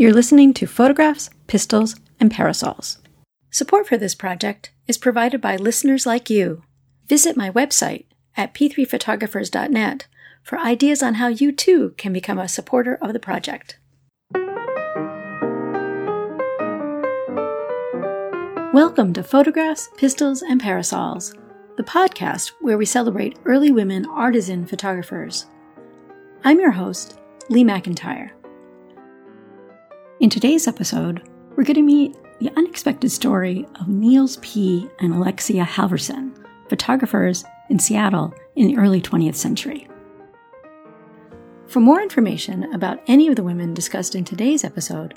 You're listening to Photographs, Pistols, and Parasols. Support for this project is provided by listeners like you. Visit my website at p3photographers.net for ideas on how you too can become a supporter of the project. Welcome to Photographs, Pistols, and Parasols, the podcast where we celebrate early women artisan photographers. I'm your host, Lee McIntyre. In today's episode, we're going to meet the unexpected story of Niels P. and Alexia Halverson, photographers in Seattle in the early 20th century. For more information about any of the women discussed in today's episode,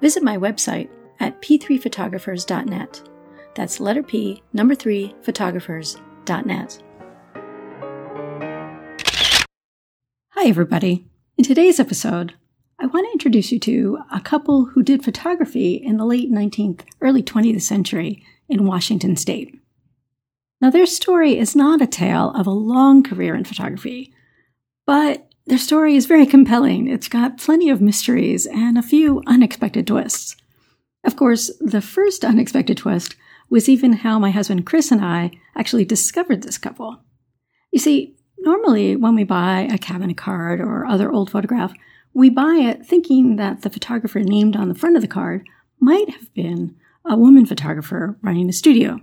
visit my website at p3photographers.net. That's letter P, number 3, photographers.net. Hi, everybody. In today's episode, I want to introduce you to a couple who did photography in the late 19th, early 20th century in Washington state. Now, their story is not a tale of a long career in photography, but their story is very compelling. It's got plenty of mysteries and a few unexpected twists. Of course, the first unexpected twist was even how my husband Chris and I actually discovered this couple. You see, normally when we buy a cabinet card or other old photograph, we buy it thinking that the photographer named on the front of the card might have been a woman photographer running a studio.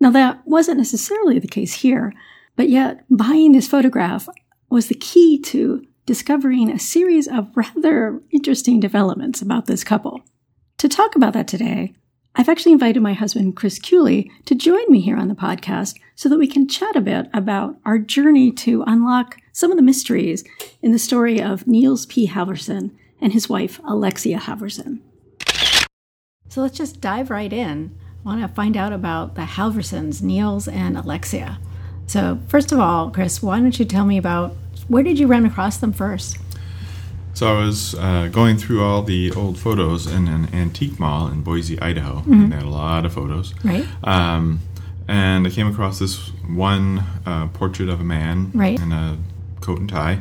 Now, that wasn't necessarily the case here, but yet buying this photograph was the key to discovering a series of rather interesting developments about this couple. To talk about that today, I've actually invited my husband, Chris Cooley, to join me here on the podcast so that we can chat a bit about our journey to unlock some of the mysteries in the story of Niels P. Halvorsen and his wife, Alexia Halvorsen. So let's just dive right in. I want to find out about the Halvorsens, Niels and Alexia. So, first of all, Chris, why don't you tell me about where did you run across them first? So I was uh, going through all the old photos in an antique mall in Boise, Idaho, mm-hmm. and they had a lot of photos. Right. Um, and I came across this one uh, portrait of a man right. in a coat and tie,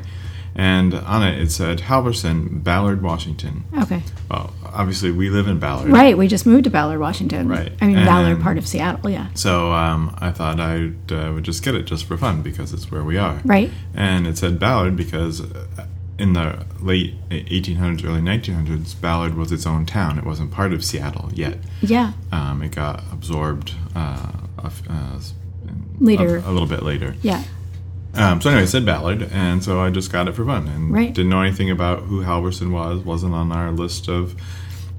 and on it it said Halverson, Ballard, Washington. Okay. Well, obviously we live in Ballard. Right. We just moved to Ballard, Washington. Right. I mean, and Ballard, part of Seattle. Yeah. So um, I thought I uh, would just get it just for fun because it's where we are. Right. And it said Ballard because in the late 1800s, early 1900s, Ballard was its own town. It wasn't part of Seattle yet. Yeah. Um, it got absorbed uh, uh, later. A, a, little bit later. Yeah. Um, so anyway, it said Ballard, and so I just got it for fun, and right. didn't know anything about who Halverson was. wasn't on our list of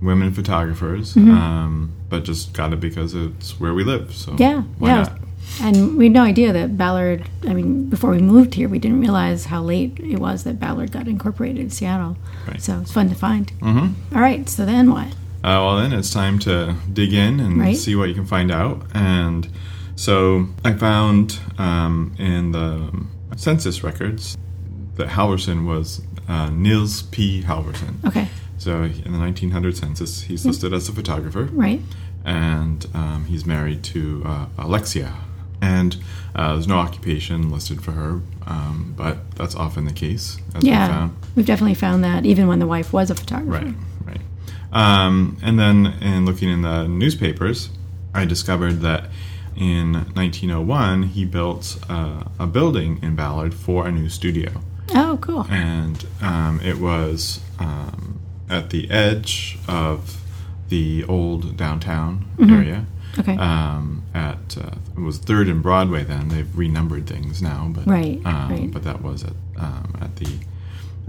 women photographers, mm-hmm. um, but just got it because it's where we live. So yeah, yeah. Not? And we had no idea that Ballard, I mean, before we moved here, we didn't realize how late it was that Ballard got incorporated in Seattle. Right. So it's fun to find. Mm-hmm. All right, so then what? Uh, well, then it's time to dig in and right. see what you can find out. And so I found um, in the census records that Halverson was uh, Niels P. Halverson. Okay. So in the 1900 census, he's listed as a photographer. Right. And um, he's married to uh, Alexia and uh, there's no occupation listed for her, um, but that's often the case. yeah, we have definitely found that even when the wife was a photographer. Right, right. Um, and then in looking in the newspapers, I discovered that in 1901 he built uh, a building in Ballard for a new studio. Oh, cool! And um, it was um, at the edge of the old downtown mm-hmm. area. Okay. Um, at uh, it was Third and Broadway then. They've renumbered things now, but right, um, right. But that was at um, at the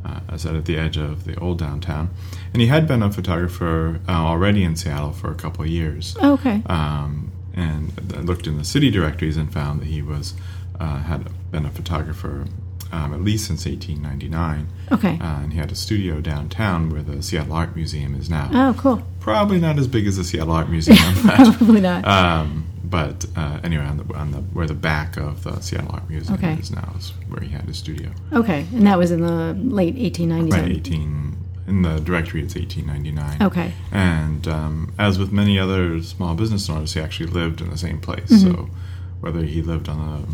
uh, I said at the edge of the old downtown, and he had been a photographer uh, already in Seattle for a couple of years. Oh, okay. Um, and I looked in the city directories and found that he was uh, had been a photographer um, at least since 1899. Okay. Uh, and he had a studio downtown where the Seattle Art Museum is now. Oh, cool. Probably not as big as the Seattle Art Museum. Probably not. Um, but uh, anyway, on the, on the where the back of the Seattle Art Museum okay. is now is where he had his studio. Okay, and that was in the late 1890s. Right, 18. In the directory, it's 1899. Okay. And um, as with many other small business owners, he actually lived in the same place. Mm-hmm. So whether he lived on a,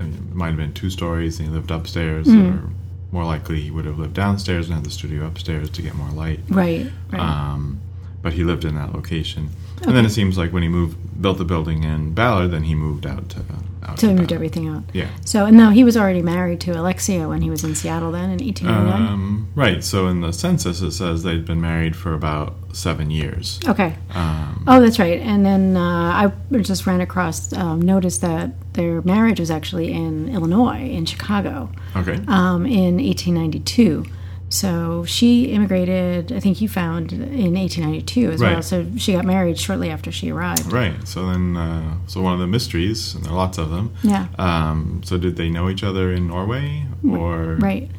it might have been two stories and he lived upstairs, mm-hmm. or more likely he would have lived downstairs and had the studio upstairs to get more light. Right. Right. Um, but he lived in that location. And then it seems like when he moved, built the building in Ballard, then he moved out to out so he moved Ballard. everything out. Yeah. So and now he was already married to Alexia when he was in Seattle then in 1889. Um, right. So in the census, it says they'd been married for about seven years. okay. Um, Oh, that's right. And then uh, I just ran across, um, noticed that their marriage was actually in Illinois, in Chicago, okay. um, in 1892. So she immigrated, I think you found, in 1892 as well. So she got married shortly after she arrived. Right. So then, uh, so one of the mysteries, and there are lots of them. Yeah. Um, so did they know each other in Norway, or Right.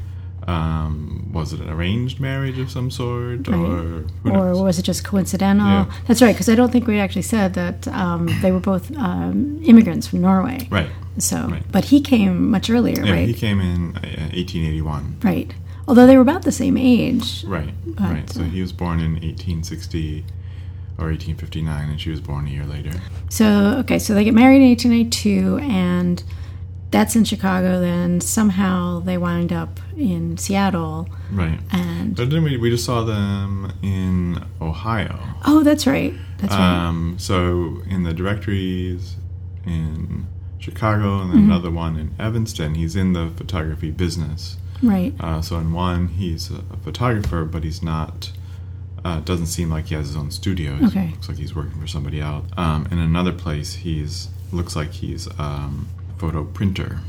um, was it an arranged marriage of some sort, Right. or Or was it just coincidental? Yeah. That's right, because I don't think we actually said that um, they were both um, immigrants from Norway. Right. So, Right. but he came much earlier, Yeah, right? he came in uh, 1881. right. Although they were about the same age. Right. But, right. So uh, he was born in 1860 or 1859, and she was born a year later. So, okay, so they get married in 1882, and that's in Chicago. Then somehow they wind up in Seattle, Right. and But then we, we just saw them in Ohio. oh, that's right, that's right. Um, so in the directories in Chicago and then Mm-hmm. another one in Evanston, he's in the photography business. Right, Uh, so in one, he's a, a photographer, but he's not. Uh, doesn't seem like he has his own studio. He Okay. Looks like he's working for somebody else. Um, in another place, he's looks like he's um, photo printer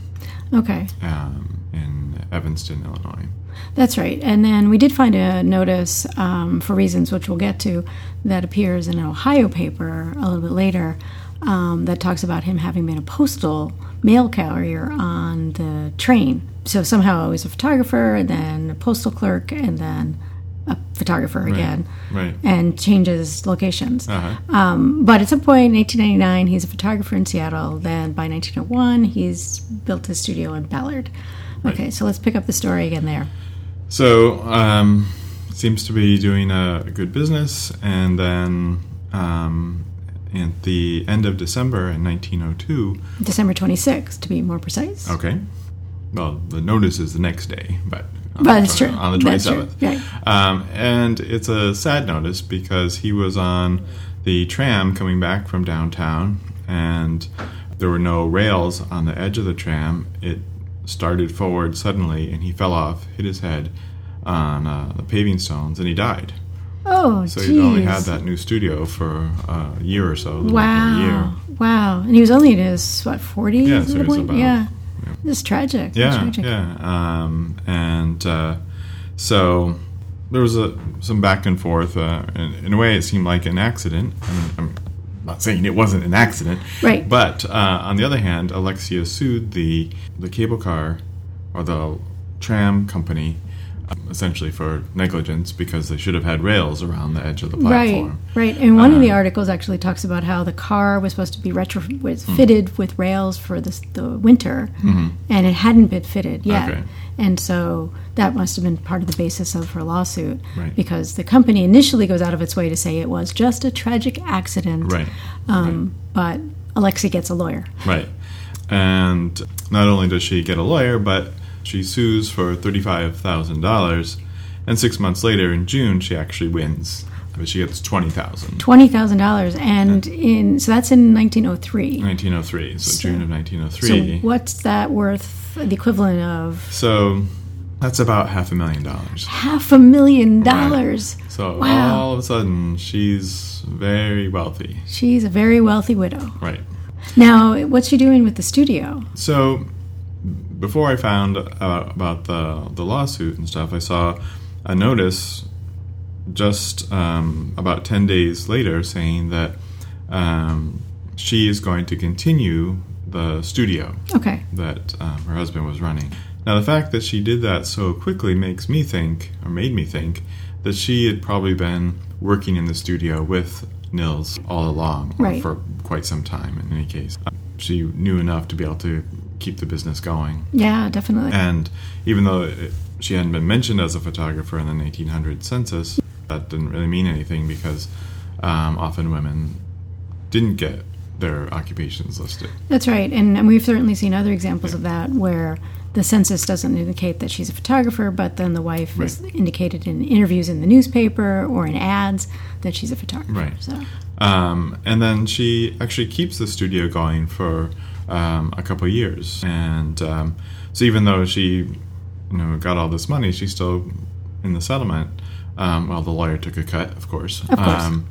okay, um, in Evanston, Illinois. that's right. And then we did find a notice um, for reasons which we'll get to that appears in an Ohio paper a little bit later um, that talks about him having been a postal mail carrier on the train. So somehow he was a photographer, and then a postal clerk, and then a photographer again. Right. and changes locations. Uh-huh. Um, but at some point in 1899, he's a photographer in Seattle. Then by 1901, he's built his studio in Ballard. Okay, so let's pick up the story again there. So um, seems to be doing a good business, and then um, at the end of December in 1902. December 26th, to be more precise. Okay. Well, the notice is the next day, but on But the that's true. on the That's true. 27th. Right. Um, and it's a sad notice because he was on the tram coming back from downtown, and there were no rails on the edge of the tram. It started forward suddenly, and he fell off, hit his head on uh, the paving stones, and he died. Oh, So geez. he'd only had that new studio for uh, a year or so, a little over a year. Wow. Wow. And he was only in his, what, 40s? Yeah, at so that was point? about- yeah. yeah. It's tragic. Yeah, tragic. yeah. Um, and uh, so there was a, some back and forth. Uh, in, in a way, it seemed like an accident. I mean, I'm not saying it wasn't an accident, Right. But uh, on the other hand, Alexia sued the the cable car or the tram company essentially for negligence because they should have had rails around the edge of the Right, platform. right. right. And one of Uh, the articles actually talks about how the car was supposed to be retro was Hmm. fitted with rails for the, the winter, and it hadn't been fitted yet. Mm-hmm. Okay. And so that must have been part of the basis of her lawsuit, Right. because the company initially goes out of its way to say it was just a tragic accident. Right. Um, But Alexi gets a lawyer. Right. And not only does she get a lawyer, but she sues for $35,000. And six months later, in June, she actually wins. But she gets 20000 Twenty thousand dollars, and in so that's in nineteen oh three. 1903. So, So- June of nineteen oh three. So 1903. what's that worth? The equivalent of So, that's about half a million dollars. half a million dollars. So Wow. all of a sudden, she's very wealthy. She's a very wealthy widow. Right. Now, what's she doing with the studio? So, before I found uh, about the the lawsuit and stuff, I saw a notice just um, about ten days later saying that um, she is going to continue the studio Okay. that um, her husband was running. Now, the fact that she did that so quickly makes me think, or made me think, that she had probably been working in the studio with Nils all along, Right. for quite some time in any case. She knew enough to be able to keep the business going. Yeah, definitely. And even though it, she hadn't been mentioned as a photographer in the 1800 census, that didn't really mean anything because um, often women didn't get their occupations listed. That's right. And, and we've certainly seen other examples of that where the census doesn't indicate that she's a photographer, but then the wife is indicated in interviews in the newspaper or in ads that she's a photographer. Right. So Um, and then she actually keeps the studio going for um, a couple of years. And um, so even though she, you know, got all this money, she's still in the settlement. Um, well, the lawyer took a cut, of course. Of course. Um,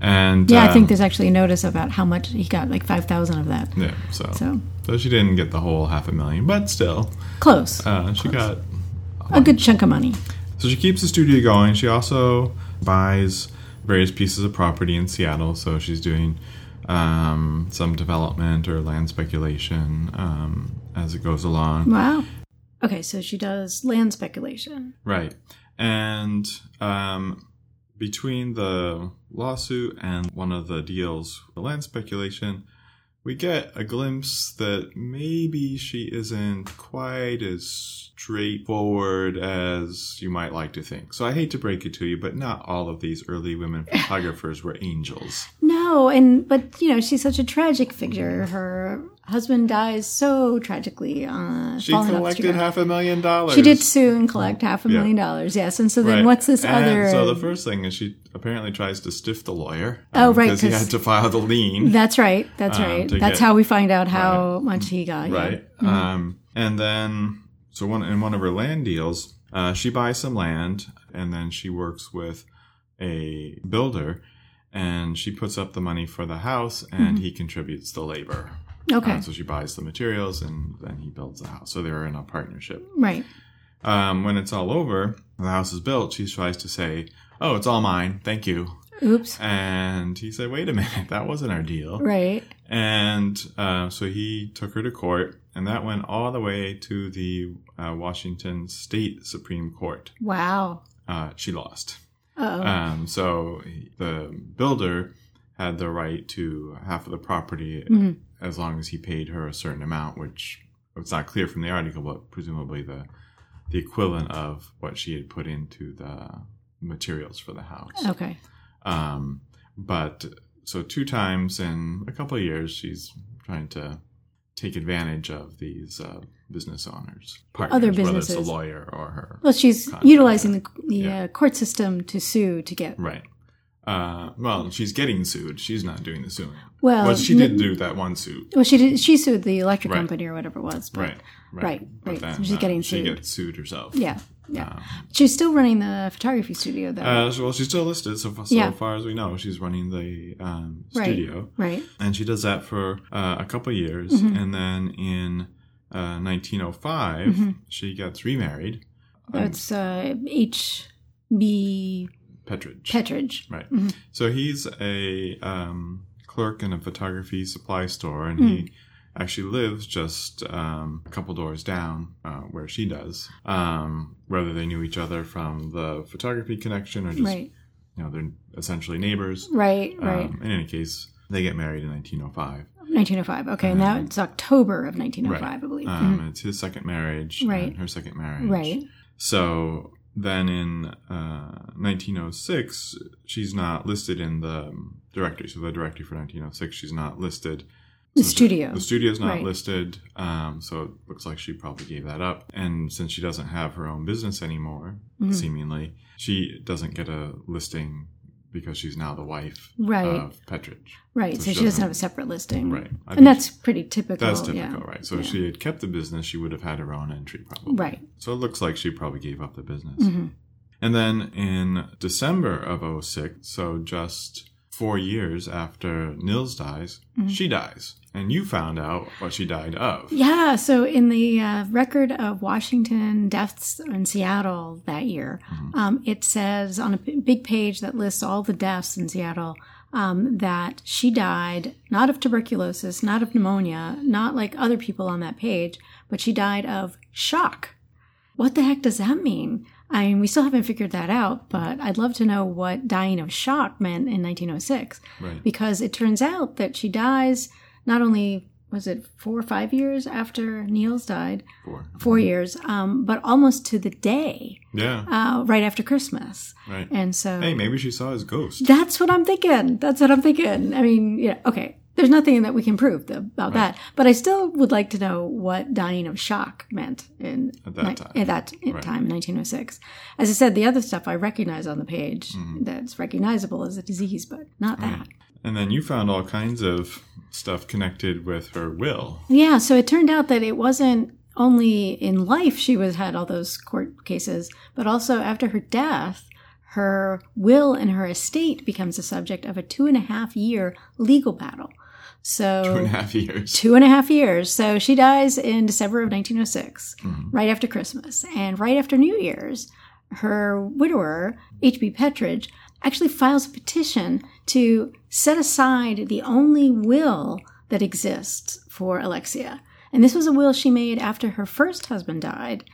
and yeah, I um, think there's actually a notice about how much he got, like five thousand of that. yeah. So, So so she didn't get the whole half a million, but still, close, uh, she got a good chunk of money. So she keeps the studio going. She also buys various pieces of property in Seattle. So she's doing um, some development or land speculation um, as it goes along. Wow. Okay, so she does land speculation. Right. And um, between the lawsuit and one of the deals, the land speculation, we get a glimpse that maybe she isn't quite as straightforward as you might like to think. So I hate to break it to you, but not all of these early women photographers were angels. No, and but you know she's such a tragic figure. Her husband dies so tragically. Uh, She falling off the collected half a million dollars. She did sue and collect half a Yeah. million dollars. Yes, and so then Right. what's this And other? So the first thing is she apparently tries to stiff the lawyer. Oh, right, Because he had to file the lien. That's right. That's Um, right. That's get- how we find out how much he got. yeah. right? Um, and then, so one in one of her land deals, uh, she buys some land, and then she works with a builder, and she puts up the money for the house, and he contributes the labor. Okay. Uh, so she buys the materials, and then he builds the house. So they're in a partnership. Right. Um, when it's all over, the house is built. She tries to say, "Oh, it's all mine. Thank you." Oops. And he said, "Wait a minute, that wasn't our deal." Right. And uh, so he took her to court, and that went all the way to the uh, Washington State Supreme Court. Wow. Uh, she lost. Uh-oh. Um, so the builder had the right to half of the property Mhm. As long as he paid her a certain amount, which it's not clear from the article, but presumably the the equivalent of what she had put into the materials for the house. okay. Um, but so two times in a couple of years, she's trying to take advantage of these uh, business owners, partners, Other whether it's a lawyer or her. Well, she's Contract. utilizing the, the Yeah. uh, court system to sue to get. Right. Uh, well, she's getting sued. She's not doing the suing. Well, Well, she n- did do that one suit. Well, she did. She sued the electric Right. company or whatever it was. But, Right. Right, right. then So she's uh, getting she sued. gets sued herself. Yeah. Yeah. Um, She's still running the photography studio though. uh, well, she's still listed. So, so Yeah. far as we know, she's running the um, studio. right. and she does that for uh, a couple years Mhm. and then in uh, 1905 Mhm. she gets remarried That's uh, H. B. Petridge Petridge. right Mhm. so he's a um, clerk in a photography supply store and Hmm. he actually lives just um, a couple doors down uh, where she does um, whether they knew each other from the photography connection or just Right. you know they're essentially neighbors Right. Right. um, in any case they get married in 1905 1905. Okay. now um, it's October of 1905, Right. I believe. Um, Mhm. It's his second marriage, Right. and her second marriage. Right. So then in uh, 1906, she's not listed in the directory. So the directory for 1906, she's not listed. The So studio. The studio's not Right. listed. Um, so it looks like she probably gave that up. And since she doesn't have her own business anymore, Mhm. seemingly, she doesn't get a listing because she's now the wife Right. of Petridge. Right. so So, she she doesn't doesn't- have a separate listing. Right. I And that's pretty typical. That's typical, yeah. right? So if she had kept the business, she would have had her own entry, probably. Right. So it looks like she probably gave up the business. hmm And then in December of 06, so just four years after Nils dies, Mhm. she dies. And you found out what she died of. Yeah, so in the uh, record of Washington deaths in Seattle that year, Mhm. um, it says on a big page that lists all the deaths in Seattle um, that she died not of tuberculosis, not of pneumonia, not like other people on that page, but she died of shock. What the heck does that mean? I mean, we still haven't figured that out, but I'd love to know what dying of shock meant in 1906 Right. because it turns out that she dies not only was it four or five years after Niels died, Four. four years, um, but almost to the day, Yeah. uh, right after Christmas. Right. And so Hey, maybe she saw his ghost. that's what I'm thinking. That's what I'm thinking. I mean, yeah, okay. there's nothing that we can prove about Right. that. But I still would like to know what dying of shock meant in At that ni- time. At that Right. time in 1906. As I said, the other stuff I recognize on the page Mm-hmm. that's recognizable as a disease, but not that. And then you found all kinds of stuff connected with her will. Yeah, so it turned out that it wasn't only in life she was had all those court cases, but also after her death, her will and her estate becomes the subject of a two and a half year legal battle. So Two and a half years. two and a half years. So she dies in December of 1906, Mm-hmm. right after Christmas. And right after New Year's, her widower, H.B. Petridge, actually files a petition to set aside the only will that exists for Alexia. And this was a will she made after her first husband died,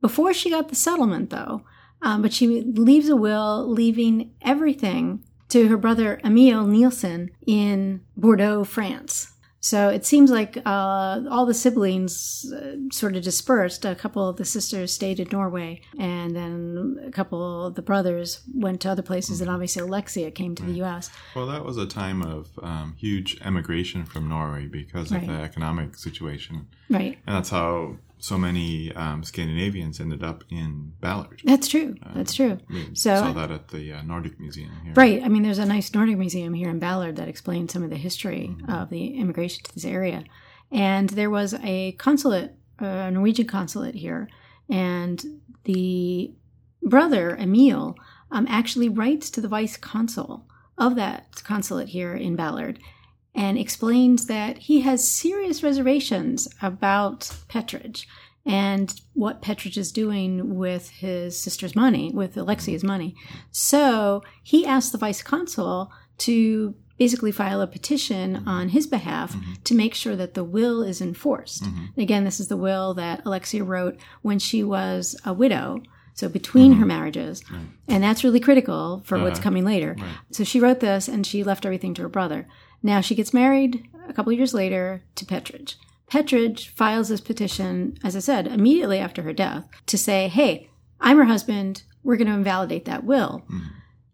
before she got the settlement, though. Um, but she leaves a will leaving everything to her brother Emile Nielsen in Bordeaux, France. So it seems like uh, all the siblings uh, sort of dispersed. A couple of the sisters stayed in Norway, and then a couple of the brothers went to other places, and obviously Alexia came to the U.S. Well, that was a time of um, huge emigration from Norway because of Right. the economic situation. Right. And that's how so many um, Scandinavians ended up in Ballard. That's true. That's true. We So- saw that at the uh, Nordic Museum here. Right. I mean, there's a nice Nordic museum here in Ballard that explains some of the history of the immigration to this area. And there was a consulate, a Norwegian consulate here, and the brother, Emil, um, actually writes to the vice consul of that consulate here in Ballard and explains that he has serious reservations about Petridge and what Petridge is doing with his sister's money, with Alexia's money. So he asked the vice consul to basically file a petition on his behalf mm-hmm. to make sure that the will is enforced. Mm-hmm. Again, this is the will that Alexia wrote when she was a widow. So between mm-hmm. her marriages, and that's really critical for what's Uh-huh. coming later. Right. So she wrote this and she left everything to her brother. Now she gets married a couple years later to Petridge. Petridge files this petition, as I said, immediately after her death to say, hey, I'm her husband. We're going to invalidate that will. Mm-hmm.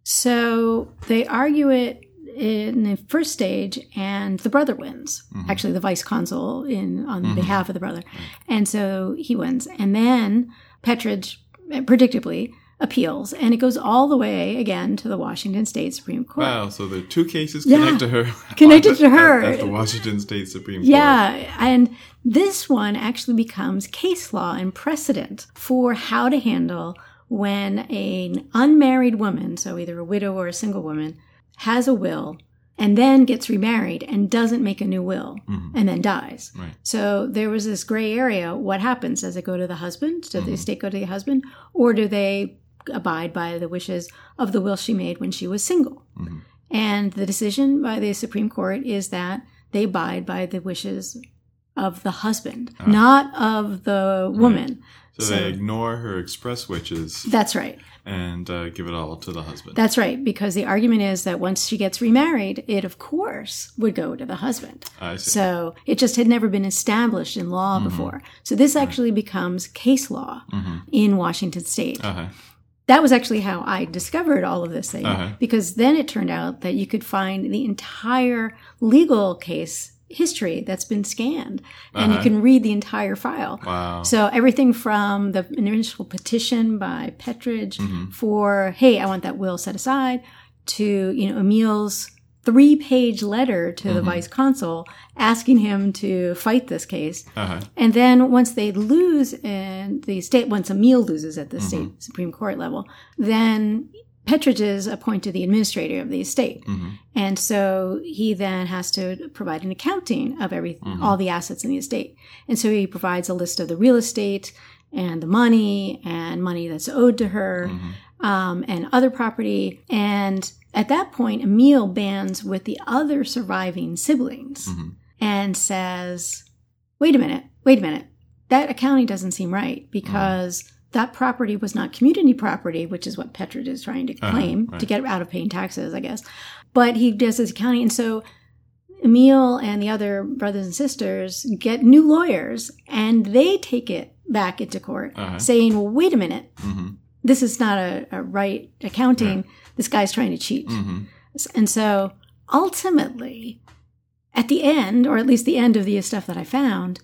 So they argue it in the first stage, and the brother wins. Mm-hmm. Actually, the vice consul in on mm-hmm. behalf of the brother, and so he wins. And then Petridge, predictably, appeals, and it goes all the way again to the Washington State Supreme Court. Wow, so the two cases Yeah. to her. Connected to her. At, the Washington State Supreme Yeah, and this one actually becomes case law and precedent for how to handle when an unmarried woman, so either a widow or a single woman, has a will and then gets remarried and doesn't make a new will mm-hmm. and then dies. Right. So there was this gray area. What happens? Does it go to the husband? Does the mm-hmm. estate go to the husband? Or do they abide by the wishes of the will she made when she was single? And the decision by the Supreme Court is that they abide by the wishes of the husband, not of the woman. So, So- they ignore her express wishes That's right. and uh, give it all to the husband. That's right. Because the argument is that once she gets remarried, it of course would go to the husband. I see. So it just had never been established in law before. So this actually becomes case law in Washington state. uh-huh. That was actually how I discovered all of this thing Uh-huh. because then it turned out that you could find the entire legal case history that's been scanned and you Uh-huh. can read the entire file. Wow. So everything from the initial petition by Petridge Mm-hmm. for, hey, I want that will set aside, to you know Emil's three-page letter to Mm-hmm. the vice consul asking him to fight this case. Uh-huh. And then once they lose in the state, once Emil loses at the state Supreme Court level, then Petridge is appointed the administrator of the estate. And so he then has to provide an accounting of every, all the assets in the estate. And so he provides a list of the real estate and the money and money that's owed to her um, and other property. And at that point, Emil bands with the other surviving siblings and says, wait a minute, wait a minute. That accounting doesn't seem right because that property was not community property, which is what Petridge is trying to claim to right. get out of paying taxes, I guess. But he does his accounting. And so Emil and the other brothers and sisters get new lawyers and they take it back into court Uh-huh. saying, well, wait a minute. Mhm. This is not a, a right accounting. This guy's trying to cheat. Mhm. And so ultimately, at the end, or at least the end of the stuff that I found,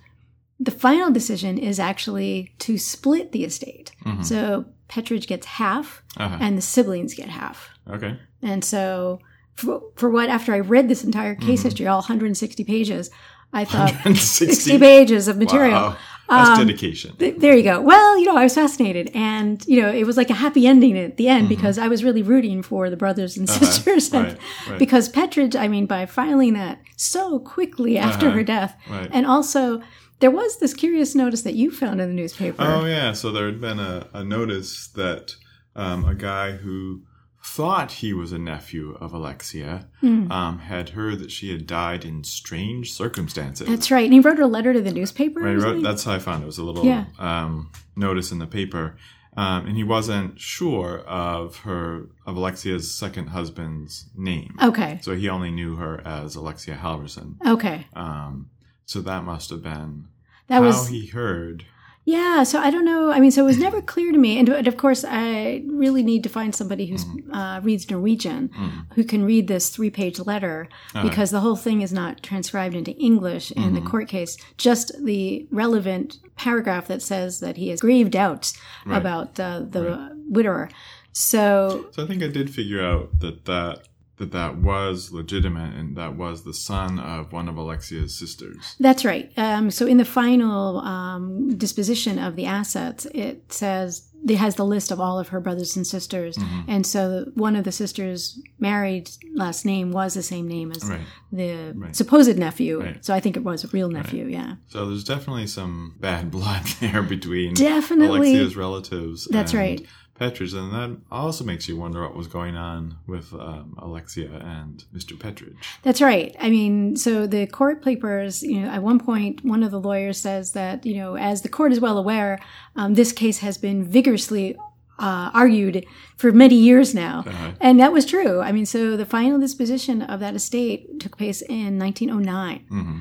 the final decision is actually to split the estate. So Petridge gets half, Uh-huh. and the siblings get half. Okay. And so, for, for what, after I read this entire case Mm-hmm. history, all 160 pages, I thought 160 60 pages of material. Wow. That's Um, dedication. Th- There you go. Well, you know, I was fascinated. And, you know, it was like a happy ending at the end because I was really rooting for the brothers and sisters. And Mm-hmm. Uh-huh. Right, right. Because Petridge, I mean, by filing that so quickly after Uh-huh. her death. Right. And also, there was this curious notice that you found in the newspaper. Oh yeah, so there had been a, a notice that um, a guy who thought he was a nephew of Alexia Hmm. um, had heard that she had died in strange circumstances. That's right. And he wrote a letter to the newspaper. Right, wrote, that's how I found it. It was a little Yeah. um, notice in the paper, um, and he wasn't sure of her of Alexia's second husband's name, Okay. so he only knew her as Alexia Halverson. Okay. Um, so that must have been That how was he heard. Yeah, so I don't know. I mean, so it was never clear to me, and, and of course, I really need to find somebody who Mm-hmm. uh, reads Norwegian Mm. who can read this three-page letter Uh-huh. because the whole thing is not transcribed into English in Mm-hmm. the court case. Just the relevant paragraph that says that he has grave doubts Right. about uh, the widower. So So I think I did figure out that that that that was legitimate and that was the son of one of Alexia's sisters. That's right. Um, so in the final um, disposition of the assets, it says it has the list of all of her brothers and sisters, Mm-hmm. and so one of the sisters' married last name was the same name as Right. the Right. supposed nephew. Right. So I think it was a real nephew. Yeah, So there's definitely some bad blood there between Definitely. Alexia's relatives. That's right. Petridge, and that also makes you wonder what was going on with um, Alexia and Mr. Petridge. that's right. I mean, so the court papers. You know, at one point, one of the lawyers says that you know, as the court is well aware, um, this case has been vigorously. Uh, argued for many years now. Uh-huh. And that was true. I mean, so the final disposition of that estate took place in 1909. hmm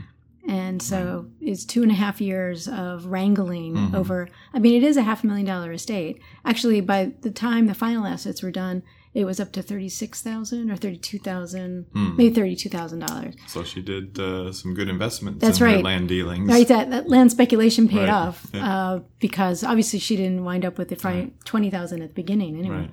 And so it's two and a half years of wrangling Mm-hmm. over. I mean, it is a half million dollar estate. Actually, by the time the final assets were done, it was up to thirty six thousand or thirty two thousand, Hmm. maybe thirty two thousand dollars. So she did uh, some good investments That's in right. land dealings. Right, that, that land speculation paid Right. off Yeah. uh, because obviously she didn't wind up with the fi- twenty thousand at the beginning anyway. Right.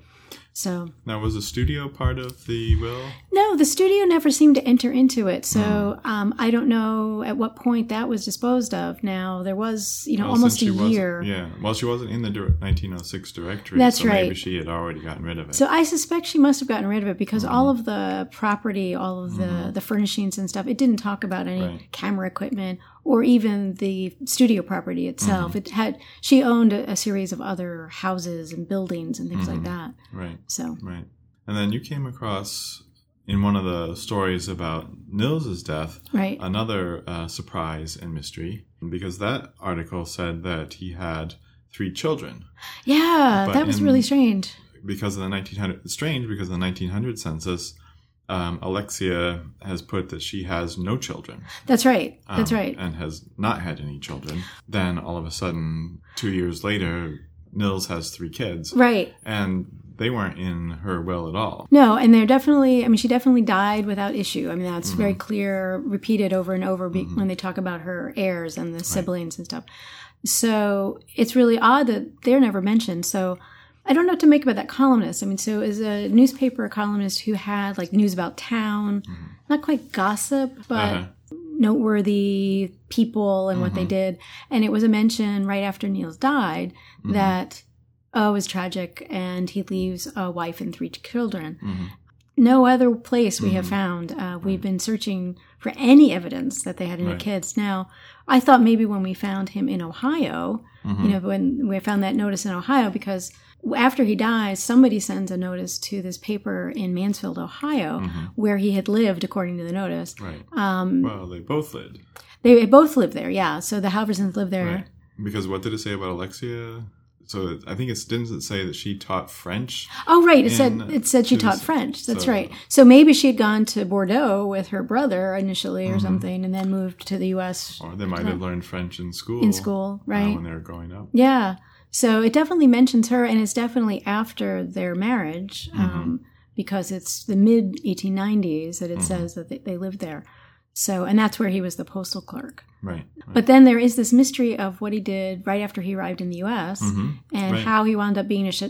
So Now, was the studio part of the will? No, the studio never seemed to enter into it. So Hmm. um, I don't know at what point that was disposed of. Now there was, you know, Well, almost a since she wasn't- year. Yeah. Well, she wasn't in the dir- 1906 directory. That's so Maybe right. she had already gotten rid of it. So I suspect she must have gotten rid of it because Mm-hmm. all of the property, all of the the furnishings and stuff, it didn't talk about any Right. camera equipment or even the studio property itself. Mm-hmm. It had she owned a, a series of other houses and buildings and things like that. right. So Right. And then you came across in one of the stories about Nils's death right, another uh, surprise and mystery because that article said that he had three children yeah, But that was in- really strange. because of the 1900 strange because of the 1900 census um, Alexia has put that she has no children That's right. That's um, right. and has not had any children then all of a sudden two years later Nils has three kids Right. and they weren't in her will at all No, and they're definitely, I mean, she definitely died without issue. I mean, that's Mm-hmm. very clear, repeated over and over be- when they talk about her heirs and the siblings and stuff. So it's really odd that they're never mentioned. So I don't know what to make about that columnist. I mean, so as a newspaper columnist who had like news about town, not quite gossip, but Mm-hmm. Uh-huh. noteworthy people and what they did. And it was a mention right after Niels died that, oh, it was tragic and he leaves a wife and three children. Mm-hmm. No other place we have found. Uh, we've been searching for any evidence that they had any Right. kids. Now, I thought maybe when we found him in Ohio, Mm-hmm. you know, when we found that notice in Ohio, because after he dies, somebody sends a notice to this paper in Mansfield, Ohio, Mm-hmm. where he had lived, according to the notice. right Um, well they both lived they both lived there, yeah. So the Halversons lived there. Right. Because what did it say about Alexia? So I think it didn't it say that she taught French. Oh, right. It said it said she taught French. That's so- right. So maybe she had gone to Bordeaux with her brother initially, Mm-hmm. or something, and then moved to the U.S. Or they might have learned French in school. in school, uh, right? when they were growing up. Yeah. So it definitely mentions her, and it's definitely after their marriage, Mm-hmm. um, because it's the mid 1890s that it Mm-hmm. says that they, they lived there. So, and that's where he was the postal clerk. Right. right. But then there is this mystery of what he did right after he arrived in the U.S. Mhm. and Right. how he wound up being a sh-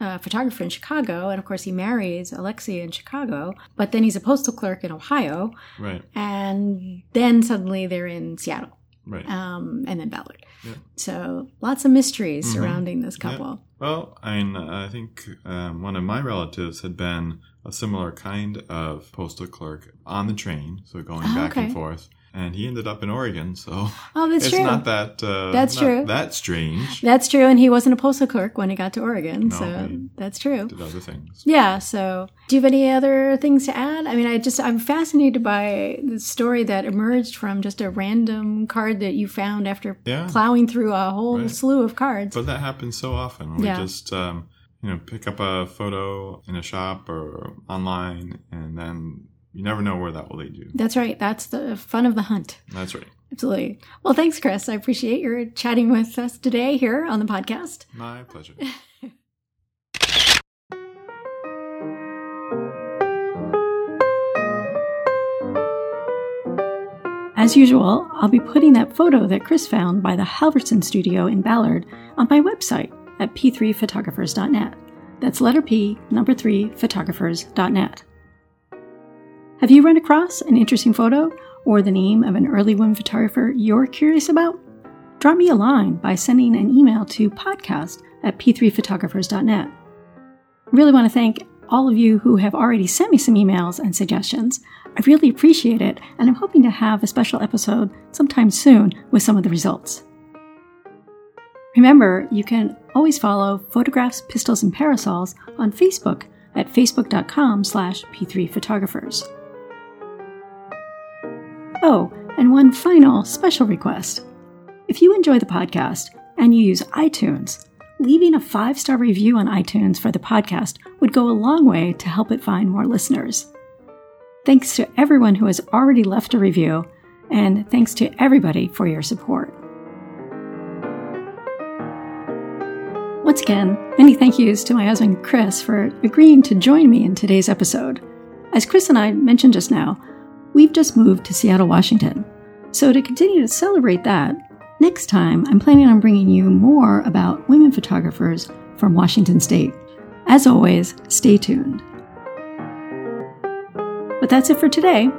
uh, photographer in Chicago. And of course, he marries Alexia in Chicago. But then he's a postal clerk in Ohio. right. And then suddenly they're in Seattle Right. um, and then Ballard. Yeah. So lots of mysteries Mhm. surrounding this Yeah. couple. Well, I mean, I think um, one of my relatives had been a similar kind of postal clerk on the train, so going Oh, back okay. and forth. And he ended up in Oregon, so Oh, that's it's true. not that uh, That's not true. that strange. That's true. And he wasn't a postal clerk when he got to Oregon. No, so that's true. Did other things. Yeah. So, do you have any other things to add? I mean, I just I'm fascinated by the story that emerged from just a random card that you found after Yeah. plowing through a whole Right. slew of cards. But that happens so often. We Yeah. just, um, you know, pick up a photo in a shop or online, and then you never know where that will lead you. That's right. That's the fun of the hunt. That's right. Absolutely. Well, thanks, Chris. I appreciate your chatting with us today here on the podcast. My pleasure. As usual, I'll be putting that photo that Chris found by the Halverson studio in Ballard on my website at p3photographers.net. That's letter P, number 3, photographers.net. Have you run across an interesting photo or the name of an early woman photographer you're curious about? Drop me a line by sending an email to podcast at p3photographers.net. I really want to thank all of you who have already sent me some emails and suggestions. I really appreciate it, and I'm hoping to have a special episode sometime soon with some of the results. Remember, you can always follow Photographs, Pistols, and Parasols on Facebook at facebook.com slash p3photographers. Oh, and one final special request. If you enjoy the podcast and you use iTunes, leaving a five star review on iTunes for the podcast would go a long way to help it find more listeners. Thanks to everyone who has already left a review, and thanks to everybody for your support. Once again, many thank yous to my husband Chris for agreeing to join me in today's episode. As Chris and I mentioned just now, we've just moved to Seattle, Washington. So, to continue to celebrate that, next time I'm planning on bringing you more about women photographers from Washington State. As always, stay tuned. But that's it for today.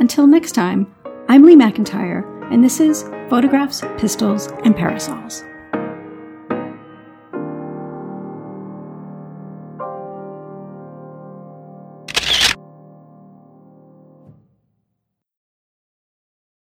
Until next time, I'm Lee McIntyre, and this is Photographs, Pistols, and Parasols.